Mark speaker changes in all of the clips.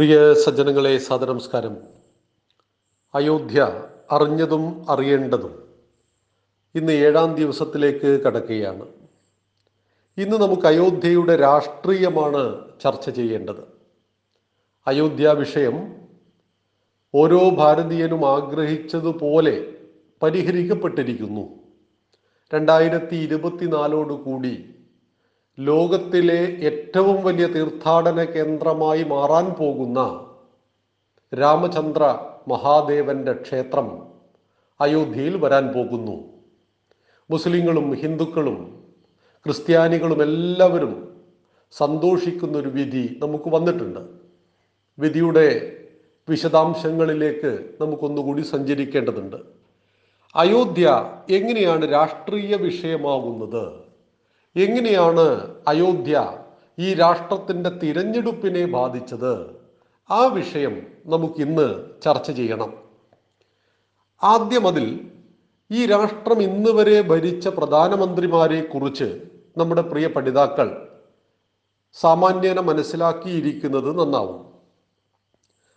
Speaker 1: പ്രിയ സജ്ജനങ്ങളെ സദനമസ്കാരം അയോധ്യ അറിഞ്ഞതും അറിയേണ്ടതും ഇന്ന് ഏഴാം ദിവസത്തിലേക്ക് കടക്കുകയാണ്. ഇന്ന് നമുക്ക് അയോധ്യയുടെ രാഷ്ട്രീയമാണ് ചർച്ച ചെയ്യേണ്ടത്. അയോധ്യ വിഷയം ഓരോ ഭാരതീയനും ആഗ്രഹിച്ചതുപോലെ പരിഹരിക്കപ്പെട്ടിരിക്കുന്നു. രണ്ടായിരത്തി ഇരുപത്തിനാലോട് കൂടി ലോകത്തിലെ ഏറ്റവും വലിയ തീർത്ഥാടന കേന്ദ്രമായി മാറാൻ പോകുന്ന രാമചന്ദ്ര മഹാദേവന്റെ ക്ഷേത്രം അയോധ്യയിൽ വരാൻ പോകുന്നു. മുസ്ലിങ്ങളും ഹിന്ദുക്കളും ക്രിസ്ത്യാനികളും എല്ലാവരും സന്തോഷിക്കുന്ന ഒരു വിധി നമുക്ക് വന്നിട്ടുണ്ട്. വിധിയുടെ വിശദാംശങ്ങളിലേക്ക് നമുക്കൊന്നുകൂടി സഞ്ചരിക്കേണ്ടതുണ്ട്. അയോധ്യ എങ്ങനെയാണ് രാഷ്ട്രീയ വിഷയമാകുന്നത്? എങ്ങനെയാണ് അയോധ്യ ഈ രാഷ്ട്രത്തിന്റെ തിരഞ്ഞെടുപ്പിനെ ബാധിച്ചത്? ആ വിഷയം നമുക്കിന്ന് ചർച്ച ചെയ്യണം. ആദ്യം അതിൽ ഈ രാഷ്ട്രം ഇന്ന് വരെ ഭരിച്ച പ്രധാനമന്ത്രിമാരെ കുറിച്ച് നമ്മുടെ പ്രിയ പഠിതാക്കൾ സാമാന്യേന മനസ്സിലാക്കിയിരിക്കുന്നത് നന്നാവും.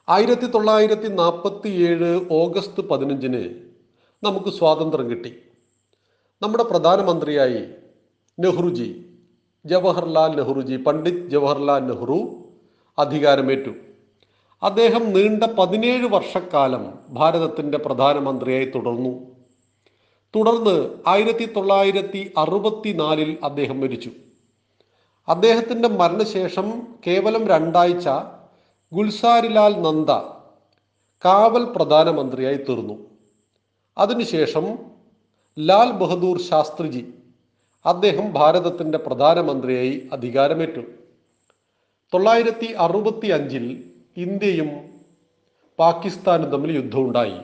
Speaker 1: ആയിരത്തി തൊള്ളായിരത്തി നാൽപ്പത്തി ഏഴ് ഓഗസ്റ്റ് പതിനഞ്ചിന് നമുക്ക് സ്വാതന്ത്ര്യം കിട്ടി. നമ്മുടെ പ്രധാനമന്ത്രിയായി നെഹ്റുജി ജവഹർലാൽ നെഹ്റുജി പണ്ഡിറ്റ് ജവഹർലാൽ നെഹ്റു അധികാരമേറ്റു. അദ്ദേഹം നീണ്ട പതിനേഴ് വർഷക്കാലം ഭാരതത്തിന്റെ പ്രധാനമന്ത്രിയായി തുടർന്നു. തുടർന്ന് ആയിരത്തി തൊള്ളായിരത്തി അറുപത്തിനാലിൽ അദ്ദേഹം മരിച്ചു. അദ്ദേഹത്തിന്റെ മരണശേഷം കേവലം രണ്ടാഴ്ച ഗുൽസാരിലാൽ നന്ദ കാവൽ പ്രധാനമന്ത്രിയായി തീർന്നു. അതിനുശേഷം ലാൽ ബഹദൂർ ശാസ്ത്രിജി അദ്ദേഹം ഭാരതത്തിന്റെ പ്രധാനമന്ത്രിയായി അധികാരമേറ്റു. തൊള്ളായിരത്തി അറുപത്തി അഞ്ചിൽ ഇന്ത്യയും പാകിസ്ഥാനും തമ്മിൽ യുദ്ധമുണ്ടായി.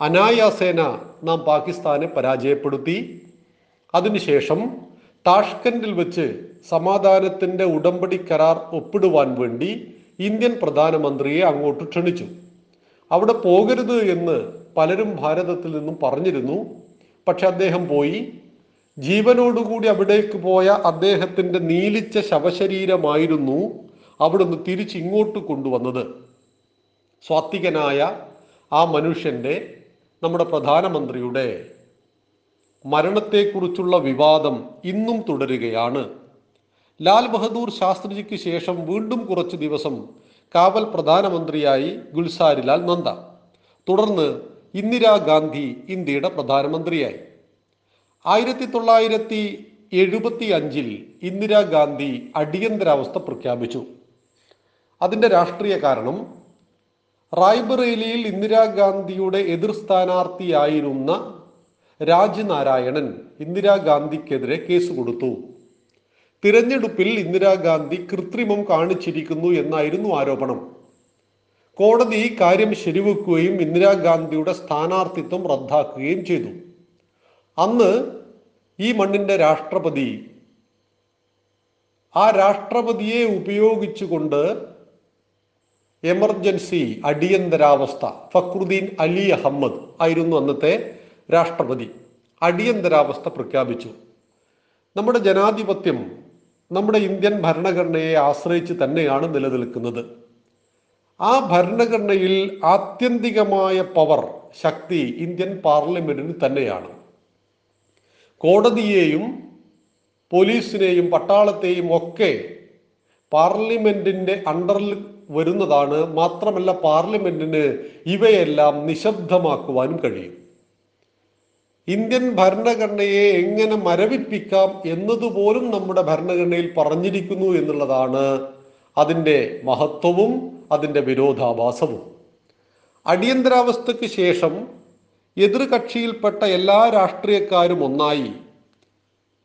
Speaker 1: അനായാസേന നാം പാകിസ്ഥാനെ പരാജയപ്പെടുത്തി. അതിനുശേഷം താഷ്കൻഡിൽ വെച്ച് സമാധാനത്തിന്റെ ഉടമ്പടി കരാർ ഒപ്പിടുവാൻ വേണ്ടി ഇന്ത്യൻ പ്രധാനമന്ത്രിയെ അങ്ങോട്ട് ക്ഷണിച്ചു. അവിടെ പോകരുത് എന്ന് പലരും ഭാരതത്തിൽ നിന്നും പറഞ്ഞിരുന്നു. പക്ഷെ അദ്ദേഹം പോയി. ജീവനോടുകൂടി അവിടേക്ക് പോയ അദ്ദേഹത്തിന്റെ നീലിച്ച ശവശരീരമായിരുന്നു അവിടുന്ന് തിരിച്ചിങ്ങോട്ട് കൊണ്ടുവന്നത്. സ്വാത്വികനായ ആ മനുഷ്യന്റെ നമ്മുടെ പ്രധാനമന്ത്രിയുടെ മരണത്തെക്കുറിച്ചുള്ള വിവാദം ഇന്നും തുടരുകയാണ്. ലാൽ ബഹദൂർ ശാസ്ത്രിജിക്ക് ശേഷം വീണ്ടും കുറച്ച് ദിവസം കാവൽ പ്രധാനമന്ത്രിയായി ഗുൽസാരിലാൽ നന്ദ. തുടർന്ന് ഇന്ദിരാഗാന്ധി ഇന്ത്യയുടെ പ്രധാനമന്ത്രിയായി. ആയിരത്തി തൊള്ളായിരത്തി എഴുപത്തി അഞ്ചിൽ ഇന്ദിരാഗാന്ധി അടിയന്തരാവസ്ഥ പ്രഖ്യാപിച്ചു. അതിന്റെ രാഷ്ട്രീയ കാരണം റായ്ബറേലിയിൽ ഇന്ദിരാഗാന്ധിയുടെ എതിർ സ്ഥാനാർത്ഥിയായിരുന്ന രാജ്നാരായണൻ ഇന്ദിരാഗാന്ധിക്കെതിരെ കേസ് കൊടുത്തു. തിരഞ്ഞെടുപ്പിൽ ഇന്ദിരാഗാന്ധി കൃത്രിമം കാണിച്ചിരിക്കുന്നു എന്നായിരുന്നു ആരോപണം. കോടതി ഈ കാര്യം ശരിവെക്കുകയും ഇന്ദിരാഗാന്ധിയുടെ സ്ഥാനാർത്ഥിത്വം റദ്ദാക്കുകയും ചെയ്തു. അന്ന് ഈ മണ്ണിന്റെ രാഷ്ട്രപതി ആ രാഷ്ട്രപതിയെ ഉപയോഗിച്ചുകൊണ്ട് എമർജൻസി അടിയന്തരാവസ്ഥ ഫക്രുദ്ദീൻ അലി അഹമ്മദ് ആയിരുന്നു അന്നത്തെ രാഷ്ട്രപതി. അടിയന്തരാവസ്ഥ പ്രഖ്യാപിച്ചു. നമ്മുടെ ജനാധിപത്യം നമ്മുടെ ഇന്ത്യൻ ഭരണഘടനയെ ആശ്രയിച്ച് തന്നെയാണ് നിലനിൽക്കുന്നത്. ആ ഭരണഘടനയിൽ ആത്യന്തികമായ പവർ ശക്തി ഇന്ത്യൻ പാർലമെന്റിന് തന്നെയാണ്. കോടതിയെയും പോലീസിനെയും പട്ടാളത്തെയും ഒക്കെ പാർലമെന്റിന്റെ അണ്ടറിൽ വരുന്നതാണ്. മാത്രമല്ല പാർലമെന്റിന് ഇവയെല്ലാം നിശബ്ദമാക്കുവാനും കഴിയും. ഇന്ത്യൻ ഭരണഘടനയെ എങ്ങനെ മരവിപ്പിക്കാം എന്നതുപോലും നമ്മുടെ ഭരണഘടനയിൽ പറഞ്ഞിരിക്കുന്നു എന്നുള്ളതാണ് അതിന്റെ മഹത്വവും അതിന്റെ വിരോധാഭാസവും. അടിയന്തരാവസ്ഥയ്ക്ക് ശേഷം എതിർകക്ഷിയിൽപ്പെട്ട എല്ലാ രാഷ്ട്രീയക്കാരും ഒന്നായി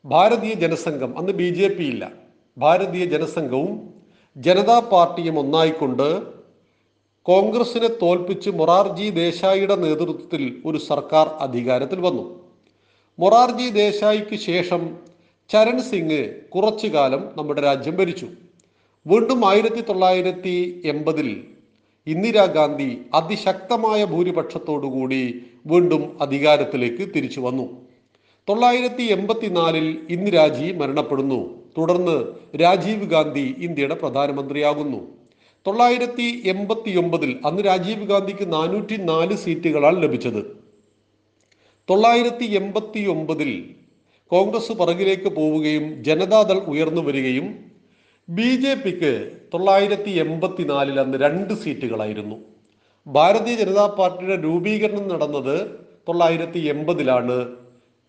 Speaker 1: ഭാരതീയ ജനസംഘം. അന്ന് ബി ജെ പി ഇല്ല. ഭാരതീയ ജനസംഘവും ജനതാ പാർട്ടിയും ഒന്നായിക്കൊണ്ട് കോൺഗ്രസിനെ തോൽപ്പിച്ച് മൊറാർജി ദേശായിയുടെ നേതൃത്വത്തിൽ ഒരു സർക്കാർ അധികാരത്തിൽ വന്നു. മൊറാർജി ദേശായിക്ക് ശേഷം ചരൺ സിംഗ് കുറച്ചു കാലം നമ്മുടെ രാജ്യം ഭരിച്ചു. വീണ്ടും ആയിരത്തി തൊള്ളായിരത്തി എൺപതിൽ ഇന്ദിരാഗാന്ധി അതിശക്തമായ ഭൂരിപക്ഷത്തോടുകൂടി വീണ്ടും അധികാരത്തിലേക്ക് തിരിച്ചു വന്നു. തൊള്ളായിരത്തി എൺപത്തിനാലിൽ ഇന്ദിരാജി മരണപ്പെടുന്നു. തുടർന്ന് രാജീവ് ഗാന്ധി ഇന്ത്യയുടെ പ്രധാനമന്ത്രിയാകുന്നു. തൊള്ളായിരത്തി എൺപത്തി ഒമ്പതിൽ അന്ന് രാജീവ് ഗാന്ധിക്ക് നാനൂറ്റി നാല് സീറ്റുകളാണ് ലഭിച്ചത്. തൊള്ളായിരത്തി എൺപത്തി ഒമ്പതിൽ കോൺഗ്രസ് പുറകിലേക്ക് പോവുകയും ജനതാദൾ ഉയർന്നു വരികയും ബി ജെ പിക്ക് തൊള്ളായിരത്തി എൺപത്തിനാലിൽ അന്ന് രണ്ട് സീറ്റുകളായിരുന്നു. ഭാരതീയ ജനതാ പാർട്ടിയുടെ രൂപീകരണം നടന്നത് തൊള്ളായിരത്തി എൺപതിലാണ്.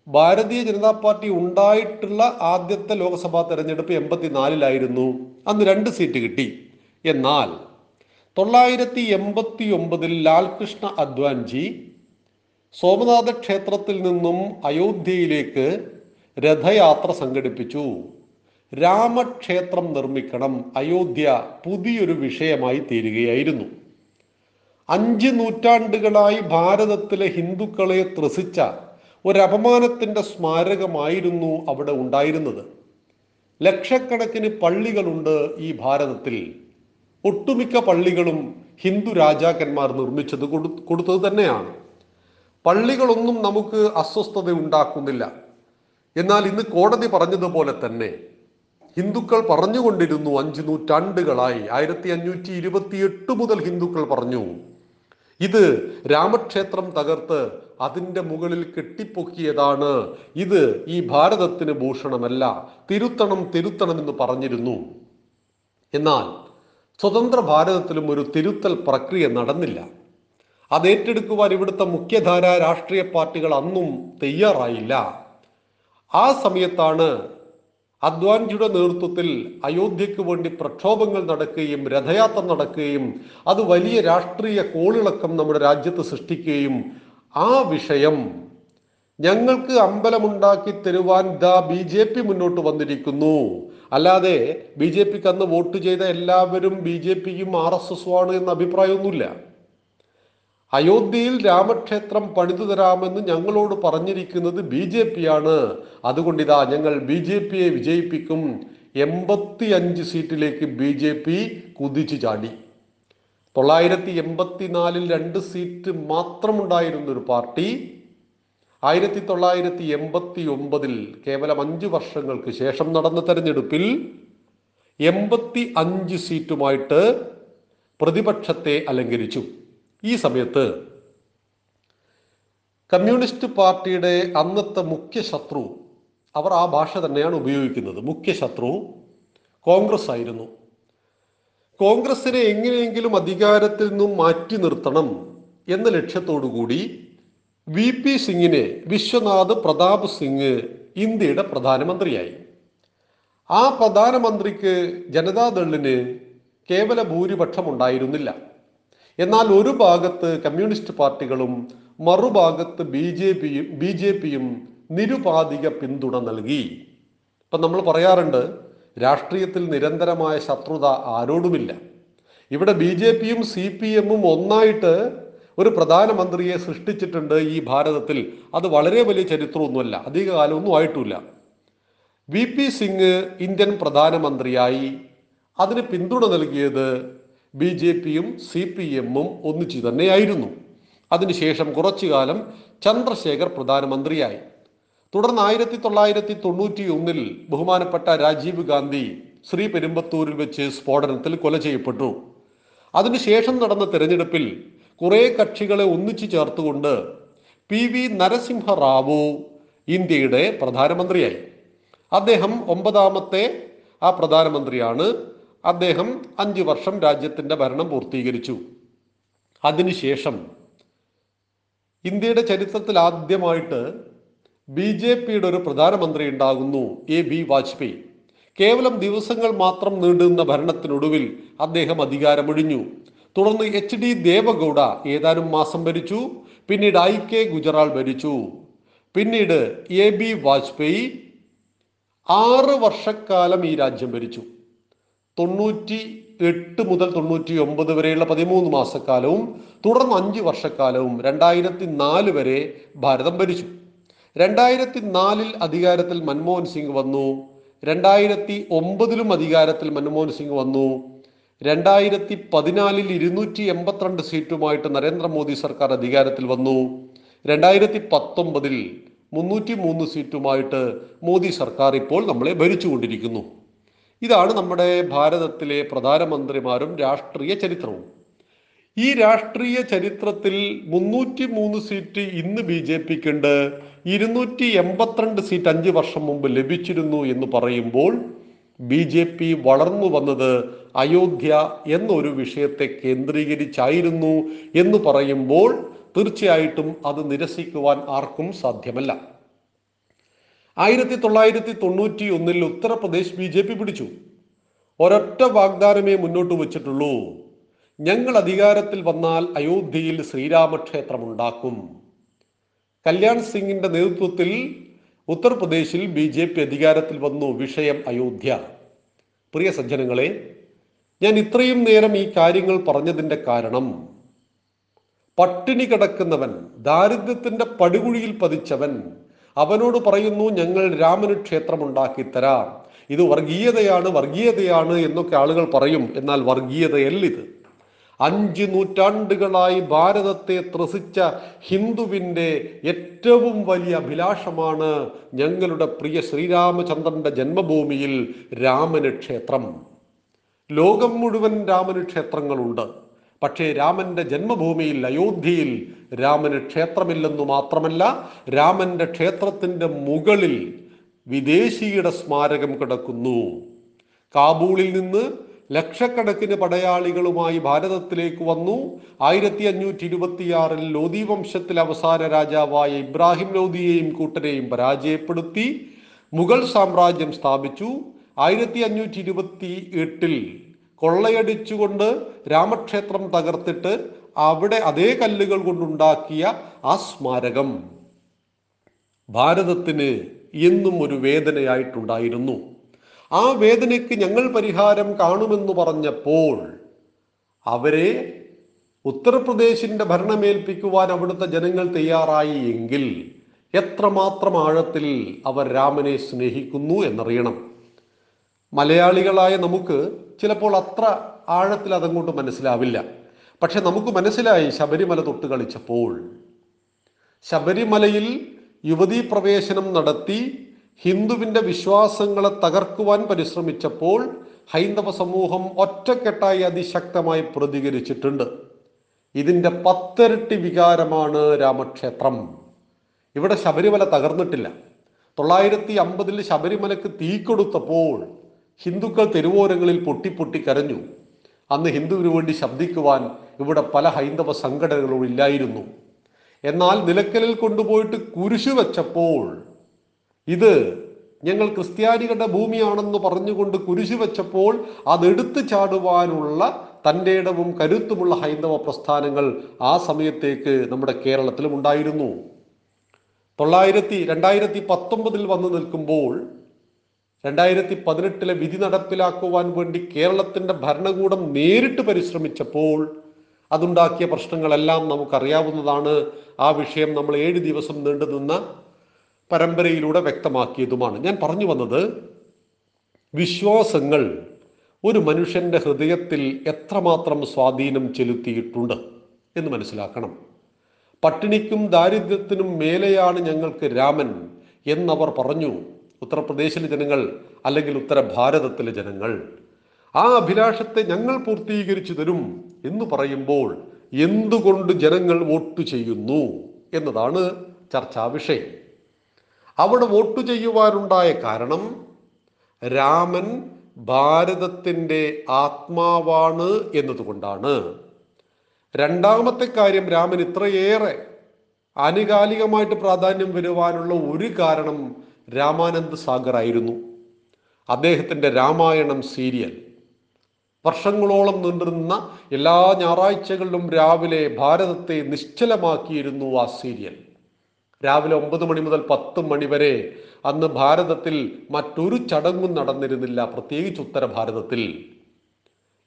Speaker 1: ഭാരതീയ ജനതാ പാർട്ടി ഉണ്ടായിട്ടുള്ള ആദ്യത്തെ ലോക്സഭാ തെരഞ്ഞെടുപ്പ് എൺപത്തിനാലിലായിരുന്നു. അന്ന് രണ്ട് സീറ്റ് കിട്ടി. എന്നാൽ തൊള്ളായിരത്തി എൺപത്തി ഒമ്പതിൽ ലാൽകൃഷ്ണ അദ്വാൻജി സോമനാഥ ക്ഷേത്രത്തിൽ നിന്നും അയോധ്യയിലേക്ക് രഥയാത്ര സംഘടിപ്പിച്ചു. രാമക്ഷേത്രം നിർമ്മിക്കണം അയോധ്യ പുതിയൊരു വിഷയമായി തീരുകയായിരുന്നു. അഞ്ച് നൂറ്റാണ്ടുകളായി ഭാരതത്തിലെ ഹിന്ദുക്കളെ ത്രസിച്ച ഒരപമാനത്തിന്റെ സ്മാരകമായിരുന്നു അവിടെ ഉണ്ടായിരുന്നത്. ലക്ഷക്കണക്കിന് പള്ളികളുണ്ട് ഈ ഭാരതത്തിൽ. ഒട്ടുമിക്ക പള്ളികളും ഹിന്ദു രാജാക്കന്മാർ നിർമ്മിച്ചത് കൊടു- കൊടുത്തത് തന്നെയാണ്. പള്ളികളൊന്നും നമുക്ക് അസ്വസ്ഥത ഉണ്ടാക്കുന്നില്ല. എന്നാൽ ഇന്ന് കോടതി പറഞ്ഞതുപോലെ തന്നെ ഹിന്ദുക്കൾ പറഞ്ഞുകൊണ്ടിരുന്നു അഞ്ച് നൂറ്റാണ്ടുകളായി. ആയിരത്തി അഞ്ഞൂറ്റി ഇരുപത്തി എട്ട് മുതൽ ഹിന്ദുക്കൾ പറഞ്ഞു. ഇത് രാമക്ഷേത്രം തകർത്ത് അതിന്റെ മുകളിൽ കെട്ടിപ്പൊക്കിയതാണ്. ഇത് ഈ ഭാരതത്തിന് ഭൂഷണമല്ല തിരുത്തണം തിരുത്തണം എന്ന് പറഞ്ഞിരുന്നു. എന്നാൽ സ്വതന്ത്ര ഭാരതത്തിലും ഒരു തിരുത്തൽ പ്രക്രിയ നടന്നില്ല. അത് ഏറ്റെടുക്കുവാൻ ഇവിടുത്തെ മുഖ്യധാര രാഷ്ട്രീയ പാർട്ടികൾ അന്നും തയ്യാറായില്ല. ആ സമയത്താണ് അദ്വാൻജിയുടെ നേതൃത്വത്തിൽ അയോധ്യയ്ക്ക് വേണ്ടി പ്രക്ഷോഭങ്ങൾ നടക്കുകയും രഥയാത്ര നടക്കുകയും അത് വലിയ രാഷ്ട്രീയ കോളിളക്കം നമ്മുടെ രാജ്യത്ത് സൃഷ്ടിക്കുകയും ആ വിഷയം ഞങ്ങൾക്ക് അമ്പലമുണ്ടാക്കി തരുവാൻ ദാ ബി ജെ പി മുന്നോട്ട് വന്നിരിക്കുന്നു. അല്ലാതെ ബി ജെ പിക്ക് അന്ന് വോട്ട് ചെയ്ത എല്ലാവരും ബി ജെ പിയും ആർ എസ് എസും ആണ് എന്ന അഭിപ്രായമൊന്നുമില്ല. അയോധ്യയിൽ രാമക്ഷേത്രം പണിതു തരാമെന്ന് ഞങ്ങളോട് പറഞ്ഞിരിക്കുന്നത് ബി ജെ പി ആണ് അതുകൊണ്ട് ഇതാ ഞങ്ങൾ ബി ജെ പിയെ വിജയിപ്പിക്കും. എൺപത്തി അഞ്ച് സീറ്റിലേക്ക് ബി ജെ പി കുതിച്ചു ചാടി. തൊള്ളായിരത്തി എൺപത്തിനാലിൽ രണ്ട് സീറ്റ് മാത്രമുണ്ടായിരുന്ന ഒരു പാർട്ടി ആയിരത്തി തൊള്ളായിരത്തി എൺപത്തി ഒമ്പതിൽ കേവലം അഞ്ച് വർഷങ്ങൾക്ക് ശേഷം നടന്ന തെരഞ്ഞെടുപ്പിൽ എൺപത്തി അഞ്ച് സീറ്റുമായിട്ട് പ്രതിപക്ഷത്തെ അലങ്കരിച്ചു. ഈ സമയത്ത് കമ്മ്യൂണിസ്റ്റ് പാർട്ടിയുടെ അന്നത്തെ മുഖ്യ ശത്രു അവർ ആ ഭാഷ തന്നെയാണ് ഉപയോഗിക്കുന്നത്. മുഖ്യ ശത്രു കോൺഗ്രസ് ആയിരുന്നു. കോൺഗ്രസിനെ എങ്ങനെയെങ്കിലും അധികാരത്തിൽ നിന്നും മാറ്റി നിർത്തണം എന്ന ലക്ഷ്യത്തോടു കൂടി വി പി സിംഗിനെ വിശ്വനാഥ് പ്രതാപ് സിംഗ് ഇന്ത്യയുടെ പ്രധാനമന്ത്രിയായി. ആ പ്രധാനമന്ത്രിക്ക് ജനതാദളിന് കേവല ഭൂരിപക്ഷം ഉണ്ടായിരുന്നില്ല എന്നാൽ ഒരു ഭാഗത്ത് കമ്മ്യൂണിസ്റ്റ് പാർട്ടികളും മറുഭാഗത്ത് ബി ജെ പിയും ബി ജെ പിയും നിരുപാധിക പിന്തുണ നൽകി. ഇപ്പം നമ്മൾ പറയാറുണ്ട് രാഷ്ട്രീയത്തിൽ നിരന്തരമായ ശത്രുത ആരോടുമില്ല. ഇവിടെ ബി ജെ പിയും സി പി എമ്മും ഒന്നായിട്ട് ഒരു പ്രധാനമന്ത്രിയെ സൃഷ്ടിച്ചിട്ടുണ്ട് ഈ ഭാരതത്തിൽ. അത് വളരെ വലിയ ചരിത്രമൊന്നുമല്ല അധിക കാലമൊന്നും ആയിട്ടുമില്ല വി പി സിംഗ് ഇന്ത്യൻ പ്രധാനമന്ത്രിയായി. അതിന് പിന്തുണ നൽകിയത് ബി ജെ പിയും സി പി എമ്മും ഒന്നിച്ചു തന്നെയായിരുന്നു. അതിനുശേഷം കുറച്ചു കാലം ചന്ദ്രശേഖർ പ്രധാനമന്ത്രിയായി. തുടർന്ന് ആയിരത്തി തൊള്ളായിരത്തി തൊണ്ണൂറ്റി ഒന്നിൽ ബഹുമാനപ്പെട്ട രാജീവ് ഗാന്ധി ശ്രീ പെരുമ്പത്തൂരിൽ വെച്ച് സ്ഫോടനത്തിൽ കൊല ചെയ്യപ്പെട്ടു. അതിനുശേഷം നടന്ന തെരഞ്ഞെടുപ്പിൽ കുറെ കക്ഷികളെ ഒന്നിച്ചു ചേർത്തുകൊണ്ട് പി വി നരസിംഹ റാവു ഇന്ത്യയുടെ പ്രധാനമന്ത്രിയായി. അദ്ദേഹം ഒമ്പതാമത്തെ ആ പ്രധാനമന്ത്രിയാണ്. അദ്ദേഹം അഞ്ച് വർഷം രാജ്യത്തിന്റെ ഭരണം പൂർത്തീകരിച്ചു. അതിനുശേഷം ഇന്ത്യയുടെ ചരിത്രത്തിൽ ആദ്യമായിട്ട് ബി ജെ പിയുടെ ഒരു പ്രധാനമന്ത്രി ഉണ്ടാകുന്നു എ ബി വാജ്പേയി. കേവലം ദിവസങ്ങൾ മാത്രം നീണ്ടുനിന്ന ഭരണത്തിനൊടുവിൽ അദ്ദേഹം അധികാരമൊഴിഞ്ഞു. തുടർന്ന് എച്ച് ഡി ദേവഗൌഡ ഏതാനും മാസം ഭരിച്ചു പിന്നീട് ഐ കെ ഗുജറാൾ ഭരിച്ചു. പിന്നീട് എ ബി വാജ്പേയി ആറ് വർഷക്കാലം ഈ രാജ്യം ഭരിച്ചു. തൊണ്ണൂറ്റി എട്ട് മുതൽ തൊണ്ണൂറ്റി ഒമ്പത് വരെയുള്ള പതിമൂന്ന് മാസക്കാലവും തുടർന്ന് അഞ്ച് വർഷക്കാലവും രണ്ടായിരത്തി നാല് വരെ ഭാരതം ഭരിച്ചു. രണ്ടായിരത്തി നാലിൽ അധികാരത്തിൽ മൻമോഹൻ സിംഗ് വന്നു. രണ്ടായിരത്തി ഒമ്പതിലും അധികാരത്തിൽ മൻമോഹൻ സിംഗ് വന്നു. രണ്ടായിരത്തി പതിനാലിൽ ഇരുന്നൂറ്റി എൺപത്തിരണ്ട് സീറ്റുമായിട്ട് നരേന്ദ്രമോദി സർക്കാർ അധികാരത്തിൽ വന്നു. രണ്ടായിരത്തി പത്തൊമ്പതിൽ മുന്നൂറ്റി മൂന്ന് സീറ്റുമായിട്ട് മോദി സർക്കാർ ഇപ്പോൾ നമ്മളെ ഭരിച്ചുകൊണ്ടിരിക്കുന്നു. ഇതാണ് നമ്മുടെ ഭാരതത്തിലെ പ്രധാനമന്ത്രിമാരും രാഷ്ട്രീയ ചരിത്രവും. ഈ രാഷ്ട്രീയ ചരിത്രത്തിൽ മുന്നൂറ്റി മൂന്ന് സീറ്റ് ഇന്ന് ബി ജെ പിക്കുണ്ട്. ഇരുന്നൂറ്റി എൺപത്തിരണ്ട് സീറ്റ് അഞ്ച് വർഷം മുമ്പ് ലഭിച്ചിരുന്നു എന്ന് പറയുമ്പോൾ ബി ജെ പി വളർന്നു വന്നത് അയോധ്യ എന്നൊരു വിഷയത്തെ കേന്ദ്രീകരിച്ചായിരുന്നു എന്ന് പറയുമ്പോൾ തീർച്ചയായിട്ടും അത് നിരസിക്കുവാൻ ആർക്കും സാധ്യമല്ല. ആയിരത്തി തൊള്ളായിരത്തി തൊണ്ണൂറ്റി ഒന്നിൽ ഉത്തർപ്രദേശ് ബി ജെ പി പിടിച്ചു. ഒരൊറ്റ വാഗ്ദാനമേ മുന്നോട്ട് വച്ചിട്ടുള്ളൂ. ഞങ്ങൾ അധികാരത്തിൽ വന്നാൽ അയോധ്യയിൽ ശ്രീരാമക്ഷേത്രം ഉണ്ടാക്കും കല്യാൺ സിംഗിന്റെ നേതൃത്വത്തിൽ ഉത്തർപ്രദേശിൽ ബി ജെ പി അധികാരത്തിൽ വന്നു വിഷയം അയോധ്യ. പ്രിയ സജ്ജനങ്ങളെ ഞാൻ ഇത്രയും നേരം ഈ കാര്യങ്ങൾ പറഞ്ഞതിന്റെ കാരണം. പട്ടിണി കിടക്കുന്നവൻ ദാരിദ്ര്യത്തിന്റെ പടുകുഴിയിൽ പതിച്ചവൻ അവനോട് പറയുന്നു ഞങ്ങൾ രാമന് ക്ഷേത്രമുണ്ടാക്കി തരാം. ഇത് വർഗീയതയാണ് വർഗീയതയാണ് എന്നൊക്കെ ആളുകൾ പറയും. എന്നാൽ വർഗീയതയല്ല ഇത് അഞ്ച് നൂറ്റാണ്ടുകളായി ഭാരതത്തെ ത്രസിച്ച ഹിന്ദുവിന്റെ ഏറ്റവും വലിയ അഭിലാഷമാണ് ഞങ്ങളുടെ പ്രിയ ശ്രീരാമചന്ദ്രന്റെ ജന്മഭൂമിയിൽ രാമന് ക്ഷേത്രം. ലോകം മുഴുവൻ രാമന് ക്ഷേത്രങ്ങളുണ്ട്. പക്ഷേ രാമന്റെ ജന്മഭൂമിയിൽ അയോധ്യയിൽ രാമന് ക്ഷേത്രമില്ലെന്നു മാത്രമല്ല രാമന്റെ ക്ഷേത്രത്തിന്റെ മുകളിൽ വിദേശിയുടെ സ്മാരകം കിടക്കുന്നു. കാബൂളിൽ നിന്ന് ലക്ഷക്കണക്കിന് പടയാളികളുമായി ഭാരതത്തിലേക്ക് വന്നു. ആയിരത്തി അഞ്ഞൂറ്റി ഇരുപത്തിയാറിൽ ലോധി വംശത്തിലെ അവസാന രാജാവായ ഇബ്രാഹിം ലോധിയെയും കൂട്ടരെയും പരാജയപ്പെടുത്തി. മുഗൾ സാമ്രാജ്യം സ്ഥാപിച്ചു. ആയിരത്തി അഞ്ഞൂറ്റി ഇരുപത്തി എട്ടിൽ കൊള്ളയടിച്ചുകൊണ്ട് രാമക്ഷേത്രം തകർത്തിട്ട് അവിടെ അതേ കല്ലുകൾ കൊണ്ടുണ്ടാക്കിയ ആ സ്മാരകം ഭാരതത്തിന് എന്നും ഒരു വേദനയായിട്ടുണ്ടായിരുന്നു. ആ വേദനയ്ക്ക് ഞങ്ങൾ പരിഹാരം കാണുമെന്ന് പറഞ്ഞപ്പോൾ അവരെ ഉത്തർപ്രദേശിന്റെ ഭരണമേൽപ്പിക്കുവാൻ അവിടുത്തെ ജനങ്ങൾ തയ്യാറായി എങ്കിൽ എത്രമാത്രം ആഴത്തിൽ അവർ രാമനെ സ്നേഹിക്കുന്നു എന്നറിയണം. മലയാളികളായ നമുക്ക് ചിലപ്പോൾ അത്ര ആഴത്തിൽ അതങ്ങോട്ട് മനസ്സിലാവില്ല. പക്ഷെ നമുക്ക് മനസ്സിലായി ശബരിമല തൊട്ട് കളിച്ചപ്പോൾ. ശബരിമലയിൽ യുവതീ പ്രവേശനം നടത്തി ഹിന്ദുവിന്റെ വിശ്വാസങ്ങളെ തകർക്കുവാൻ പരിശ്രമിച്ചപ്പോൾ ഹൈന്ദവ സമൂഹം ഒറ്റക്കെട്ടായി അതിശക്തമായി പ്രതികരിച്ചിട്ടുണ്ട്. ഇതിന്റെ പത്തിരട്ടി വികാരമാണ് രാമക്ഷേത്രം. ഇവിടെ ശബരിമല തകർന്നിട്ടില്ല. തൊള്ളായിരത്തി അമ്പതിൽ ശബരിമലക്ക് തീ കൊടുത്തപ്പോൾ ഹിന്ദുക്കൾ തെരുവോരങ്ങളിൽ പൊട്ടി പൊട്ടി കരഞ്ഞു. അന്ന് ഹിന്ദുവിനു വേണ്ടി ശബ്ദിക്കുവാൻ ഇവിടെ പല ഹൈന്ദവ സംഘടനകളും ഇല്ലായിരുന്നു. എന്നാൽ നിലക്കലിൽ കൊണ്ടുപോയിട്ട് കുരിശു വെച്ചപ്പോൾ ഇത് ഞങ്ങൾ ക്രിസ്ത്യാനികളുടെ ഭൂമിയാണെന്ന് പറഞ്ഞുകൊണ്ട് കുരിശു വെച്ചപ്പോൾ അതെടുത്തു ചാടുവാനുള്ള തന്റെ ഇടവും കരുത്തുമുള്ള ഹൈന്ദവ പ്രസ്ഥാനങ്ങൾ ആ സമയത്തേക്ക് നമ്മുടെ കേരളത്തിലും ഉണ്ടായിരുന്നു. തൊള്ളായിരത്തി രണ്ടായിരത്തി പത്തൊമ്പതിൽ വന്നു നിൽക്കുമ്പോൾ രണ്ടായിരത്തി പതിനെട്ടിലെ വിധി നടപ്പിലാക്കുവാൻ വേണ്ടി കേരളത്തിന്റെ ഭരണകൂടം നേരിട്ട് പരിശ്രമിച്ചപ്പോൾ അതുണ്ടാക്കിയ പ്രശ്നങ്ങളെല്ലാം നമുക്കറിയാവുന്നതാണ്. ആ വിഷയം നമ്മൾ ഏഴ് ദിവസം നീണ്ടു നിന്ന പരമ്പരയിലൂടെ വ്യക്തമാക്കിയതുമാണ്. ഞാൻ പറഞ്ഞു വന്നത് വിശ്വാസങ്ങൾ ഒരു മനുഷ്യന്റെ ഹൃദയത്തിൽ എത്രമാത്രം സ്വാധീനം ചെലുത്തിയിട്ടുണ്ട് എന്ന് മനസ്സിലാക്കണം. പട്ടിണിക്കും ദാരിദ്ര്യത്തിനും മേലെയാണ് ഞങ്ങൾക്ക് രാമൻ എന്നവർ പറഞ്ഞു. ഉത്തർപ്രദേശിലെ ജനങ്ങൾ അല്ലെങ്കിൽ ഉത്തര ഭാരതത്തിലെ ജനങ്ങൾ ആ അഭിലാഷത്തെ ഞങ്ങൾ പൂർത്തീകരിച്ചു തരും എന്ന് പറയുമ്പോൾ എന്തുകൊണ്ട് ജനങ്ങൾ വോട്ട് ചെയ്യുന്നു എന്നതാണ് ചർച്ചാ വിഷയം. അവിടെ വോട്ട് ചെയ്യുവാനുണ്ടായ കാരണം രാമൻ ഭാരതത്തിന്റെ ആത്മാവാണ് എന്നതുകൊണ്ടാണ്. രണ്ടാമത്തെ കാര്യം രാമൻ ഇത്രയേറെ ആനുകാലികമായിട്ട് പ്രാധാന്യം വരുവാനുള്ള ഒരു കാരണം രാമാനന്ദ് സാഗർ ആയിരുന്നു. അദ്ദേഹത്തിന്റെ രാമായണം സീരിയൽ. വർഷങ്ങളോളം നീണ്ടിരുന്ന എല്ലാ ഞായറാഴ്ചകളിലും രാവിലെ ഭാരതത്തെ നിശ്ചലമാക്കിയിരുന്നു ആ സീരിയൽ. രാവിലെ ഒമ്പത് മണി മുതൽ പത്ത് മണി വരെ അന്ന് ഭാരതത്തിൽ മറ്റൊരു ചടങ്ങും നടന്നിരുന്നില്ല പ്രത്യേകിച്ച് ഉത്തര ഭാരതത്തിൽ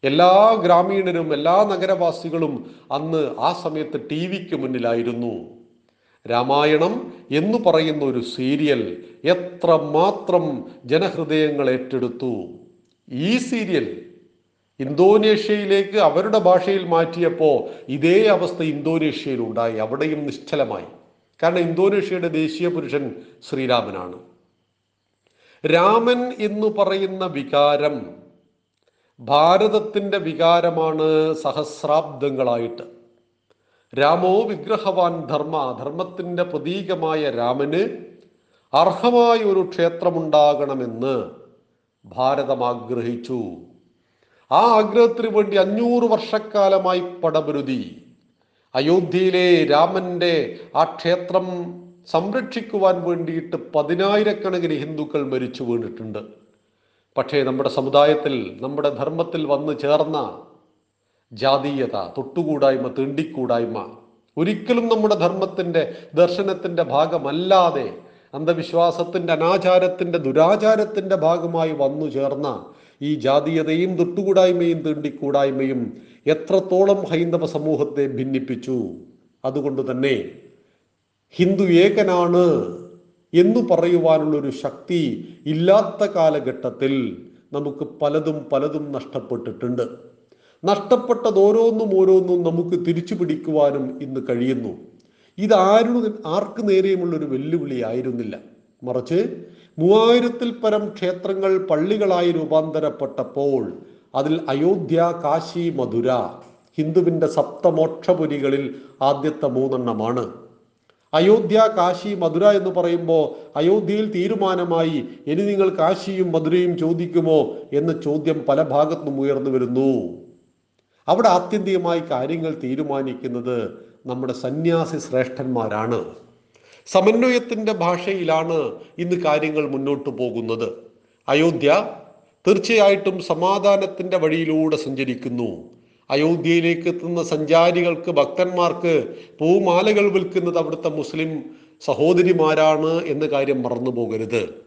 Speaker 1: എല്ലാ ഗ്രാമീണരും എല്ലാ നഗരവാസികളും അന്ന് ആ സമയത്ത് ടി വിക്ക് മുന്നിലായിരുന്നു. രാമായണം എന്ന് പറയുന്ന ഒരു സീരിയൽ എത്ര മാത്രം ജനഹൃദയങ്ങൾ ഏറ്റെടുത്തു. ഈ സീരിയൽ ഇന്തോനേഷ്യയിലേക്ക് അവരുടെ ഭാഷയിൽ മാറ്റിയപ്പോൾ ഇതേ അവസ്ഥ ഇന്തോനേഷ്യയിൽ ഉണ്ടായി. അവിടെയും നിശ്ചലമായി. കാരണം ഇന്തോനേഷ്യയുടെ ദേശീയ പുരുഷൻ ശ്രീരാമനാണ്. രാമൻ എന്ന് പറയുന്ന വികാരം ഭാരതത്തിന്റെ വികാരമാണ് സഹസ്രാബ്ദങ്ങളായിട്ട്. രാമോ വിഗ്രഹവാൻ ധർമ്മ ധർമ്മത്തിന്റെ പ്രതീകമായ രാമന് അർഹമായ ഒരു ക്ഷേത്രമുണ്ടാകണമെന്ന് ഭാരതം ആഗ്രഹിച്ചു. ആ ആഗ്രഹത്തിന് വേണ്ടി അഞ്ഞൂറ് വർഷക്കാലമായി പടപുരുതി. അയോധ്യയിലെ രാമന്റെ ആ ക്ഷേത്രം സംരക്ഷിക്കുവാൻ വേണ്ടിയിട്ട് പതിനായിരക്കണക്കിന് ഹിന്ദുക്കൾ മരിച്ചു വീണിട്ടുണ്ട്. പക്ഷേ നമ്മുടെ സമുദായത്തിൽ നമ്മുടെ ധർമ്മത്തിൽ വന്നു ചേർന്ന ജാതീയത തൊട്ടുകൂടായ്മ തീണ്ടിക്കൂടായ്മ. ഒരിക്കലും നമ്മുടെ ധർമ്മത്തിന്റെ ദർശനത്തിന്റെ ഭാഗമല്ലാതെ അന്ധവിശ്വാസത്തിന്റെ അനാചാരത്തിന്റെ ദുരാചാരത്തിന്റെ ഭാഗമായി വന്നു ചേർന്ന ഈ ജാതീയതയും തൊട്ടുകൂടായ്മയും തീണ്ടിക്കൂടായ്മയും എത്രത്തോളം ഹൈന്ദവ സമൂഹത്തെ ഭിന്നിപ്പിച്ചു. അതുകൊണ്ട് തന്നെ ഹിന്ദു ഏകനാണ് എന്നു പറയുവാനുള്ളൊരു ശക്തി ഇല്ലാത്ത കാലഘട്ടത്തിൽ നമുക്ക് പലതും പലതും നഷ്ടപ്പെട്ടിട്ടുണ്ട്. നഷ്ടപ്പെട്ടത് ഓരോന്നും ഓരോന്നും നമുക്ക് തിരിച്ചു പിടിക്കുവാനും ഇന്ന് കഴിയുന്നു. ഇതാരും ആർക്ക് നേരെയുമുള്ളൊരു വെല്ലുവിളി ആയിരുന്നില്ല. മറിച്ച് മൂവായിരത്തിൽ പരം ക്ഷേത്രങ്ങൾ പള്ളികളായി രൂപാന്തരപ്പെട്ടപ്പോൾ അതിൽ അയോധ്യ കാശി മധുര ഹിന്ദുവിന്റെ സപ്തമോക്ഷപുരികളിൽ ആദ്യത്തെ മൂന്നെണ്ണമാണ്. അയോധ്യ കാശി മധുര എന്ന് പറയുമ്പോൾ അയോധ്യയിൽ തീരുമാനമായി ഇനി നിങ്ങൾ കാശിയും മധുരയും ചോദിക്കുമോ എന്ന ചോദ്യം പല ഭാഗത്തും ഉയർന്നു വരുന്നു. അവിടെ ആത്യന്തികമായി കാര്യങ്ങൾ തീരുമാനിക്കുന്നത് നമ്മുടെ സന്യാസി ശ്രേഷ്ഠന്മാരാണ്. സമന്വയത്തിന്റെ ഭാഷയിലാണ് ഇന്ന് കാര്യങ്ങൾ മുന്നോട്ട് പോകുന്നത്. അയോധ്യ തീർച്ചയായിട്ടും സമാധാനത്തിന്റെ വഴിയിലൂടെ സഞ്ചരിക്കുന്നു. അയോധ്യയിലേക്ക് എത്തുന്ന സഞ്ചാരികൾക്ക് ഭക്തന്മാർക്ക് പൂമാലകൾ വിൽക്കുന്നത് അവിടുത്തെ മുസ്ലിം സഹോദരിമാരാണ് എന്ന കാര്യം മറന്നു പോകരുത്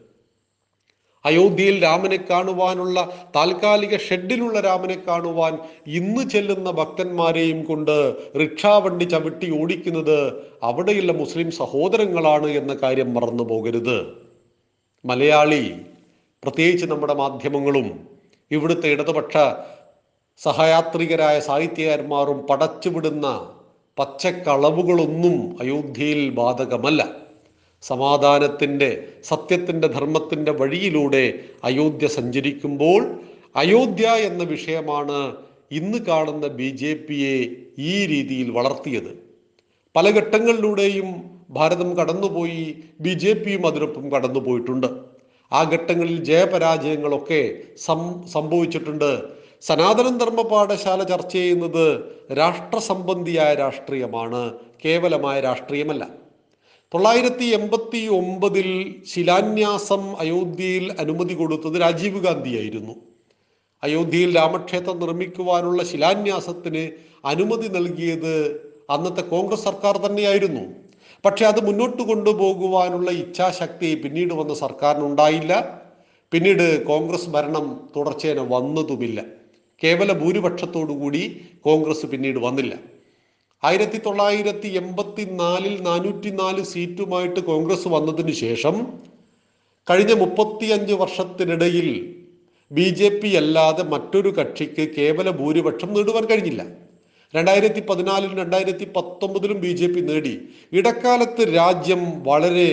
Speaker 1: അയോധ്യയിൽ രാമനെ കാണുവാനുള്ള താൽക്കാലിക ഷെഡിലുള്ള രാമനെ കാണുവാൻ ഇന്ന് ചെല്ലുന്ന ഭക്തന്മാരെയും കൊണ്ട് റിക്ഷാവണ്ടി ചവിട്ടി ഓടിക്കുന്നത് അവിടെയുള്ള മുസ്ലിം സഹോദരങ്ങളാണ് എന്ന കാര്യം മറന്നു പോകരുത്. മലയാളി പ്രത്യേകിച്ച് നമ്മുടെ മാധ്യമങ്ങളും ഇവിടുത്തെ ഇടതുപക്ഷ സഹയാത്രികരായ സാഹിത്യകാരന്മാരും പടച്ചുവിടുന്ന പച്ചക്കളവുകളൊന്നും അയോധ്യയിൽ ബാധകമല്ല. സമാധാനത്തിന്റെ സത്യത്തിന്റെ ധർമ്മത്തിന്റെ വഴിയിലൂടെ അയോധ്യ സഞ്ചരിക്കുമ്പോൾ അയോധ്യ എന്ന വിഷയമാണ് ഇന്ന് കാണുന്ന ബി ജെ പിയെ ഈ രീതിയിൽ വളർത്തിയത്. പല ഘട്ടങ്ങളിലൂടെയും ഭാരതം കടന്നുപോയി ബി ജെ പിയും അതിനൊപ്പം കടന്നുപോയിട്ടുണ്ട്. ആ ഘട്ടങ്ങളിൽ ജയപരാജയങ്ങളൊക്കെ സം സംഭവിച്ചിട്ടുണ്ട്. സനാതന ധർമ്മ പാഠശാല ചർച്ച ചെയ്യുന്നത് രാഷ്ട്രസംബന്ധിയായ രാഷ്ട്രീയമാണ് കേവലമായ രാഷ്ട്രീയമല്ല. തൊള്ളായിരത്തി എൺപത്തി ഒമ്പതിൽ ശിലാന്യാസം അയോധ്യയിൽ അനുമതി കൊടുത്തത് രാജീവ് ഗാന്ധിയായിരുന്നു. അയോധ്യയിൽ രാമക്ഷേത്രം നിർമ്മിക്കുവാനുള്ള ശിലാന്യാസത്തിന് അനുമതി നൽകിയത് അന്നത്തെ കോൺഗ്രസ് സർക്കാർ തന്നെയായിരുന്നു. പക്ഷെ അത് മുന്നോട്ട് കൊണ്ടുപോകുവാനുള്ള ഇച്ഛാശക്തി പിന്നീട് വന്ന സർക്കാരിനുണ്ടായില്ല. പിന്നീട് കോൺഗ്രസ് ഭരണം തുടർച്ചേന വന്നതുമില്ല. കേവല ഭൂരിപക്ഷത്തോടു കൂടി കോൺഗ്രസ് പിന്നീട് വന്നില്ല. ആയിരത്തി തൊള്ളായിരത്തി എൺപത്തി നാലിൽ നാനൂറ്റി നാല് സീറ്റുമായിട്ട് കോൺഗ്രസ് വന്നതിന് ശേഷം കഴിഞ്ഞ മുപ്പത്തിയഞ്ച് വർഷത്തിനിടയിൽ ബി ജെ പി അല്ലാതെ മറ്റൊരു കക്ഷിക്ക് കേവല ഭൂരിപക്ഷം നേടുവാൻ കഴിഞ്ഞില്ല. രണ്ടായിരത്തി പതിനാലിലും രണ്ടായിരത്തി പത്തൊമ്പതിലും ബി ജെ പി നേടി. ഇടക്കാലത്ത് രാജ്യം വളരെ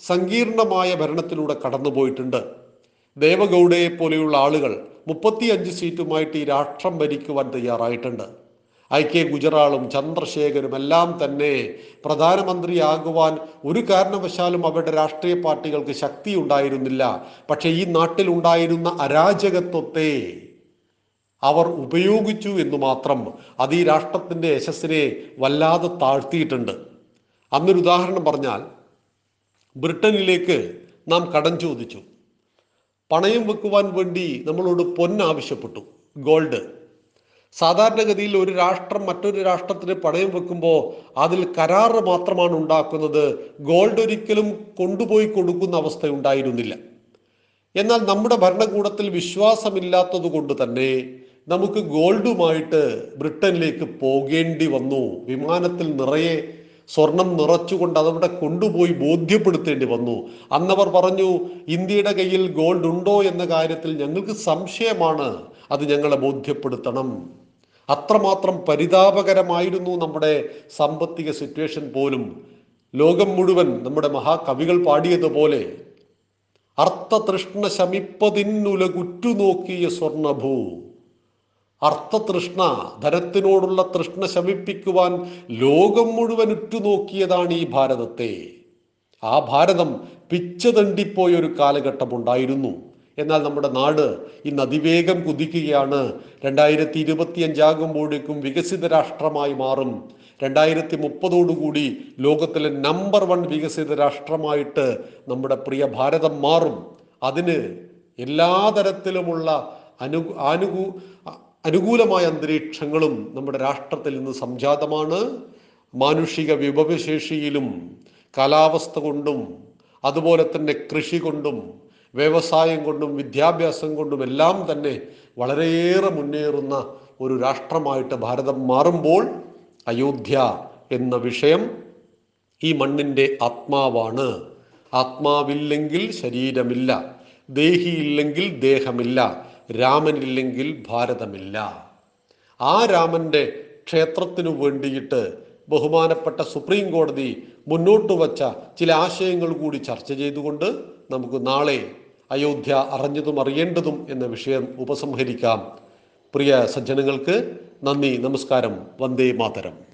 Speaker 1: സങ്കീർണമായ ഭരണത്തിലൂടെ കടന്നുപോയിട്ടുണ്ട്. ദേവഗൗഡയെ പോലെയുള്ള ആളുകൾ മുപ്പത്തിയഞ്ച് സീറ്റുമായിട്ട് ഈ രാഷ്ട്രം ഭരിക്കുവാൻ തയ്യാറായിട്ടുണ്ട്. ഐ കെ ഗുജറാളും ചന്ദ്രശേഖരും എല്ലാം തന്നെ പ്രധാനമന്ത്രിയാകുവാൻ ഒരു കാരണവശാലും അവരുടെ രാഷ്ട്രീയ പാർട്ടികൾക്ക് ശക്തി ഉണ്ടായിരുന്നില്ല പക്ഷേ ഈ നാട്ടിൽ ഉണ്ടായിരുന്ന അരാജകത്വത്തെ അവർ ഉപയോഗിച്ചു എന്ന് മാത്രം അത് ഈ രാഷ്ട്രത്തിന്റെ യശസ്സിനെ വല്ലാതെ താഴ്ത്തിയിട്ടുണ്ട്. അന്നൊരു ഉദാഹരണം പറഞ്ഞാൽ ബ്രിട്ടനിലേക്ക് നാം കടം ചോദിച്ചു. പണയം വെക്കുവാൻ വേണ്ടി നമ്മളോട് പൊന്നാവശ്യപ്പെട്ടു. ഗോൾഡ്. സാധാരണഗതിയിൽ ഒരു രാഷ്ട്രം മറ്റൊരു രാഷ്ട്രത്തിന് പണയം വെക്കുമ്പോൾ അതിൽ കരാറ് മാത്രമാണ് ഉണ്ടാക്കുന്നത്. ഗോൾഡ് ഒരിക്കലും കൊണ്ടുപോയി കൊടുക്കുന്ന അവസ്ഥ ഉണ്ടായിരുന്നില്ല എന്നാൽ നമ്മുടെ ഭരണകൂടത്തിൽ വിശ്വാസമില്ലാത്തത് കൊണ്ട് തന്നെ നമുക്ക് ഗോൾഡുമായിട്ട് ബ്രിട്ടനിലേക്ക് പോകേണ്ടി വന്നു. വിമാനത്തിൽ നിറയെ സ്വർണം നിറച്ചുകൊണ്ട് അതവിടെ കൊണ്ടുപോയി ബോധ്യപ്പെടുത്തേണ്ടി വന്നു. അന്നവർ പറഞ്ഞു ഇന്ത്യയുടെ കയ്യിൽ ഗോൾഡ് ഉണ്ടോ? എന്ന കാര്യത്തിൽ ഞങ്ങൾക്ക് സംശയമാണ്. അത് ഞങ്ങളെ ബോധ്യപ്പെടുത്തണം. അത്രമാത്രം പരിതാപകരമായിരുന്നു നമ്മുടെ സാമ്പത്തിക സിറ്റുവേഷൻ പോലും. ലോകം മുഴുവൻ നമ്മുടെ മഹാകവികൾ പാടിയതുപോലെ അർത്ഥതൃഷ്ണ ശമിപ്പതിന്നുലകുറ്റുനോക്കിയ സ്വർണഭൂ. അർത്ഥതൃഷ്ണ ധനത്തിനോടുള്ള തൃഷ്ണ ശമിപ്പിക്കുവാൻ ലോകം മുഴുവൻ ഉറ്റുനോക്കിയതാണ് ഈ ഭാരതത്തെ. ആ ഭാരതം പിച്ചതണ്ടിപ്പോയ ഒരു കാലഘട്ടം ഉണ്ടായിരുന്നു എന്നാൽ നമ്മുടെ നാട് ഇന്ന് അതിവേഗം കുതിക്കുകയാണ്. രണ്ടായിരത്തി ഇരുപത്തി അഞ്ചാകുമ്പോഴേക്കും വികസിത രാഷ്ട്രമായി മാറും. രണ്ടായിരത്തി മുപ്പതോടുകൂടി ലോകത്തിലെ നമ്പർ വൺ വികസിത രാഷ്ട്രമായിട്ട് നമ്മുടെ പ്രിയ ഭാരതം മാറും. അതിന് എല്ലാ തരത്തിലുമുള്ള അനു അനുകൂ അനുകൂലമായ അന്തരീക്ഷങ്ങളും നമ്മുടെ രാഷ്ട്രത്തിൽ നിന്ന് സംജാതമാണ്. മാനുഷിക വിഭവശേഷിയിലും കാലാവസ്ഥ കൊണ്ടും അതുപോലെ തന്നെ കൃഷി കൊണ്ടും വ്യവസായം കൊണ്ടും വിദ്യാഭ്യാസം കൊണ്ടും എല്ലാം തന്നെ വളരെയേറെ മുന്നേറുന്ന ഒരു രാഷ്ട്രമായിട്ട് ഭാരതം മാറുമ്പോൾ അയോധ്യ എന്ന വിഷയം ഈ മണ്ണിന്റെ ആത്മാവാണ്. ആത്മാവില്ലെങ്കിൽ ശരീരമില്ല ദേഹിയില്ലെങ്കിൽ ദേഹമില്ല രാമനില്ലെങ്കിൽ ഭാരതമില്ല. ആ രാമന്റെ ക്ഷേത്രത്തിനു വേണ്ടിയിട്ട് ബഹുമാനപ്പെട്ട സുപ്രീം കോടതി മുന്നോട്ട് വച്ച ചില ആശയങ്ങൾ കൂടി ചർച്ച ചെയ്തുകൊണ്ട് നമുക്ക് നാളെ അയോധ്യ അറിഞ്ഞതും അറിയേണ്ടതും എന്ന വിഷയം ഉപസംഹരിക്കാം. പ്രിയ സജ്ജനങ്ങൾക്ക് നന്ദി നമസ്കാരം വന്ദേ മാതരം.